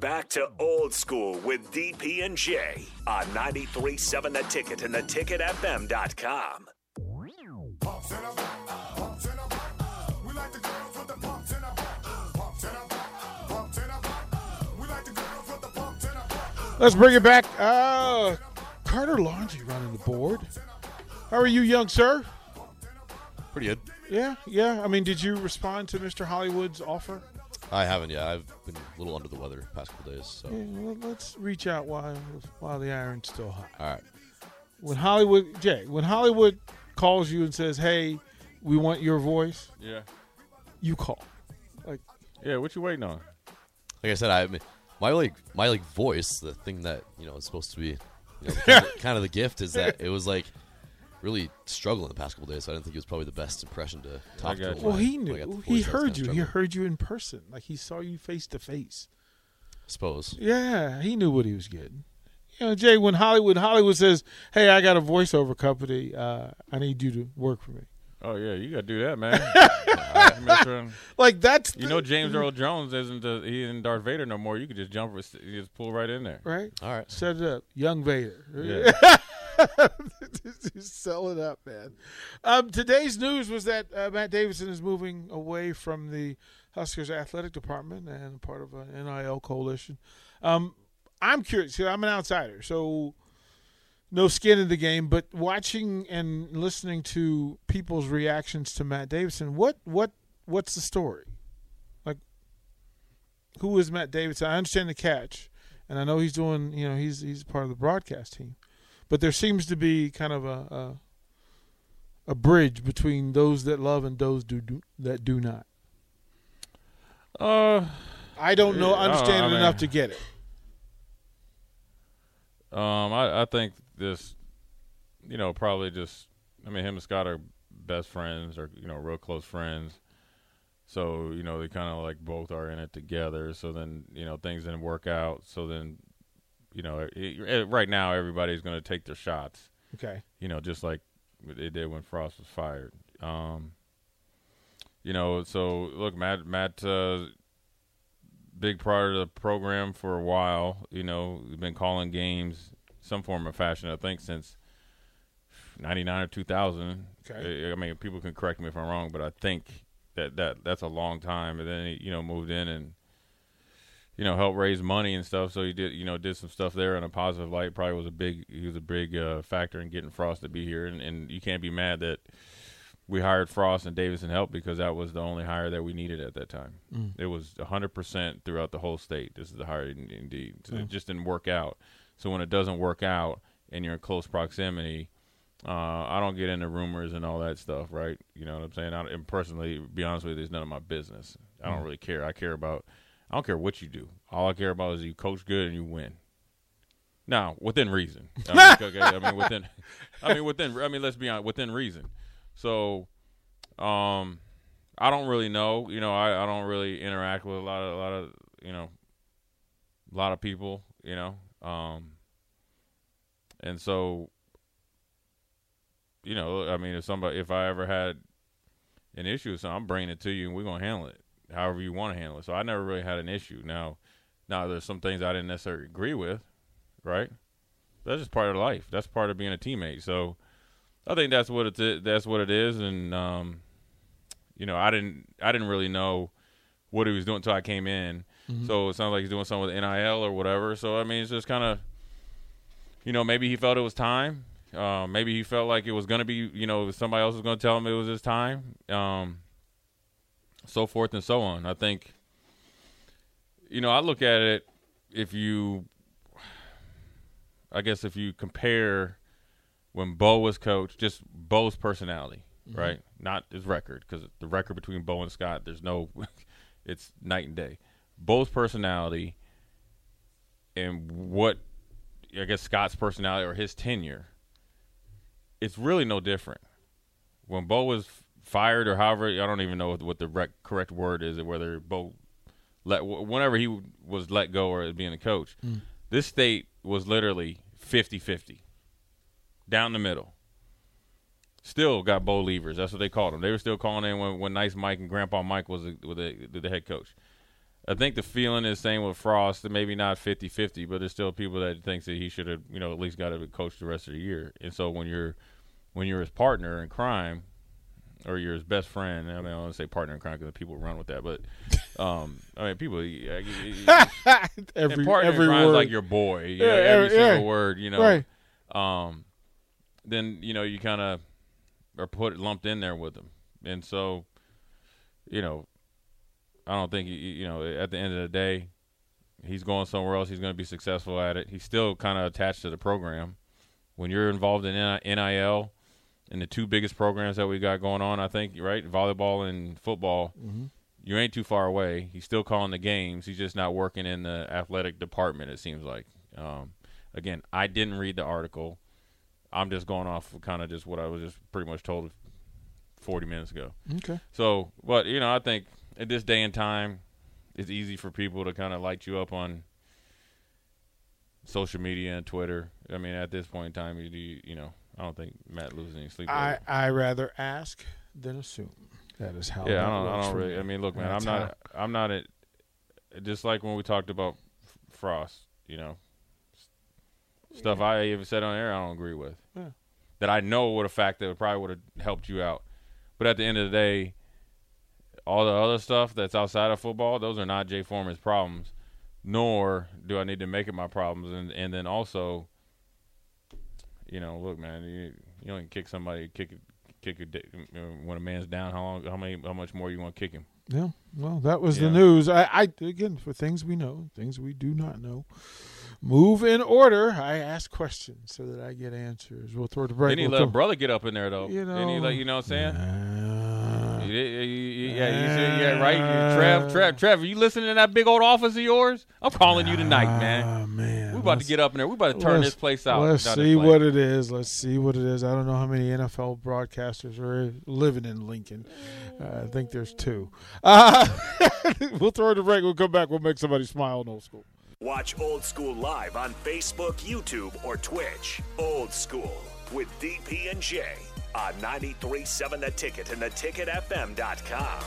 Back to old school with DP and J on 93.7 The Ticket and theticketfm.com. Pumps in a back, pumps in a back. We like the back. Let's bring it back. Uh, Carter Laundry running the board. How are you, young sir? Pretty good. Yeah, yeah. I mean, did you respond to Mr. Hollywood's offer? I haven't yet. I've been a little under the weather the past couple days. So, Yeah, let's reach out while while the iron's still hot. all right. When Hollywood, Jay, when Hollywood calls you and says, "Hey, we want your voice," Yeah. you call. Like, Yeah, what you waiting on? Like I said, I mean, my like my like voice, the thing that you know is supposed to be, you know, kind, of, kind of the gift is that it was like really struggling the past couple days. So I didn't think it was probably the best impression to talk to. him well, he when I got the knew. voice He heard you. He heard you in person. Like he saw you face to face. I suppose. Yeah, he knew what he was getting. You know, Jay, when Hollywood Hollywood says, "Hey, I got a voiceover company. Uh, I need you to work for me." Oh yeah, you gotta do that, man. You. Like that's You know, James Earl Jones isn't the, he isn't Darth Vader no more. You could just jump, just pull right in there. right. All right. Set it up, young Vader. Yeah. Sell it up, man. Um, today's news was that uh, Matt Davison is moving away from the Huskers athletic department and part of an NIL coalition. Um, I'm curious. I'm an outsider, so no skin in the game. But watching and listening to people's reactions to Matt Davison, what what what's the story? Like, who is Matt Davison? I understand the catch, and I know he's doing. You know, he's he's part of the broadcast team, but there seems to be kind of a a, a bridge between those that love and those do, do that do not. Uh, I don't know, I understand know, it I enough to get it. um, I, I think this, you know, probably just. I mean, him and Scott are best friends, or you know, real close friends. So you know, they kind of like both are in it together. So then you know, things didn't work out. So then, you know, it, right now everybody's going to take their shots. Okay. you know, just like they did when Frost was fired. Um, you know, so look, Matt, Matt, uh, big part of the program for a while. You know, we've been calling games some form of fashion. I think since '99 or 2000. Okay. I, I mean, people can correct me if I'm wrong, but I think that that that's a long time. And then he, you know, moved in and you know, help raise money and stuff. So he did, you know, did some stuff there in a positive light. Probably was a big, he was a big uh, factor in getting Frost to be here. And, and you can't be mad that we hired Frost and Davison helped because that was the only hire that we needed at that time. It was 100% throughout the whole state. This is the hire indeed. So It just didn't work out. So when it doesn't work out and you're in close proximity, uh, I don't get into rumors and all that stuff, right? You know what I'm saying? I, and personally, to be honest with you, it's none of my business. I don't really care. I care about, I don't care what you do. All I care about is you coach good and you win. Now, within reason. I mean, okay, I mean within, I mean within. I mean, let's be honest, within reason. So, um, I don't really know. You know, I, I don't really interact with a lot of a lot of you know, a lot of people. You know, um, and so, you know, I mean, if somebody, if I ever had an issue with something, I'm bringing it to you, and we're gonna handle it however you want to handle it. So I never really had an issue. Now, now there's some things I didn't necessarily agree with, right? That's just part of life. That's part of being a teammate. So I think that's what it's that's what it is. And um, you know, I didn't I didn't really know what he was doing until I came in. So it sounds like he's doing something with NIL or whatever. So I mean, it's just kind of, you know, maybe he felt it was time. Uh, maybe he felt like it was going to be, you know, somebody else was going to tell him it was his time. Um, so forth and so on. I think, you know, I look at it if you, I guess if you compare when Bo was coach, just Bo's personality, mm-hmm. right? Not his record, because the record between Bo and Scott, there's no, it's night and day. Bo's personality and what, I guess Scott's personality or his tenure, it's really no different. When Bo was fired or however, I don't even know what, what the rec- correct word is, or whether Bo let whenever he was let go or being a coach, hmm. this state was literally 50-50 down the middle. Still got Bo levers. That's what they called them. They were still calling in when, when Nice Mike and Grandpa Mike was the, the, the head coach. I think the feeling is same with Frost, that maybe not 50-50, but there's still people that thinks that he should have, you know, at least got to coach the rest of the year. And so when you're when you're his partner in crime, or you're his best friend, I mean, I don't want to say partner in crime because people run with that, but um, I mean, people, yeah, every partner every in crime word. is like your boy, you know, Yeah, every single yeah. word, you know. Right. Um, then you know you kind of are put lumped in there with them, and so you know, I don't think you, you know at the end of the day, he's going somewhere else. He's going to be successful at it. He's still kind of attached to the program. When you're involved in NIL and the two biggest programs that we got going on, I think right, volleyball and football. You ain't too far away. He's still calling the games. He's just not working in the athletic department. It seems like. Um, again, I didn't read the article. I'm just going off kind of just what I was just pretty much told 40 minutes ago. Okay. So, but you know, I think at this day and time, it's easy for people to kind of light you up on social media and Twitter. I mean, at this point in time, you you, you know, I don't think Matt loses any sleep. I. I rather ask than assume. That is how. yeah, I don't, I don't really. me. I mean, look, man, I'm not, I'm not at, just like when we talked about Frost, you know, stuff I even said on air, I don't agree with. Yeah. That I know would have fact that probably would have helped you out, but at the end of the day, all the other stuff that's outside of football, those are not Jay Foreman's problems. Nor do I need to make it my problems, and and then also, you know, look, man, you you don't kick somebody, kick kick a dick uh, when a man's down. How long? How many? How much more you want to kick him? Yeah. Well, that was Yeah. the news. I, I again for things we know, things we do not know. Move in order. I ask questions so that I get answers. We'll throw the break. Then he We'll let a brother get up in there though. You Then he know, let you know what I'm saying. Uh, Yeah, yeah, yeah, yeah, you yeah, right. You- Trev, Trev, Trev, are you listening to that big old office of yours? I'm calling you tonight, man. Ah, man. We about to Let's- get up in there. We about to turn this place out. Let's Not see what it is. Let's see what it is. I don't know how many NFL broadcasters are living in Lincoln. Uh, I think there's two. Uh, we'll throw it the break. We'll come back. We'll make somebody smile in old school. Watch Old School live on Facebook, YouTube, or Twitch. Old School with DP and J on 93.7 The Ticket and theticketfm.com.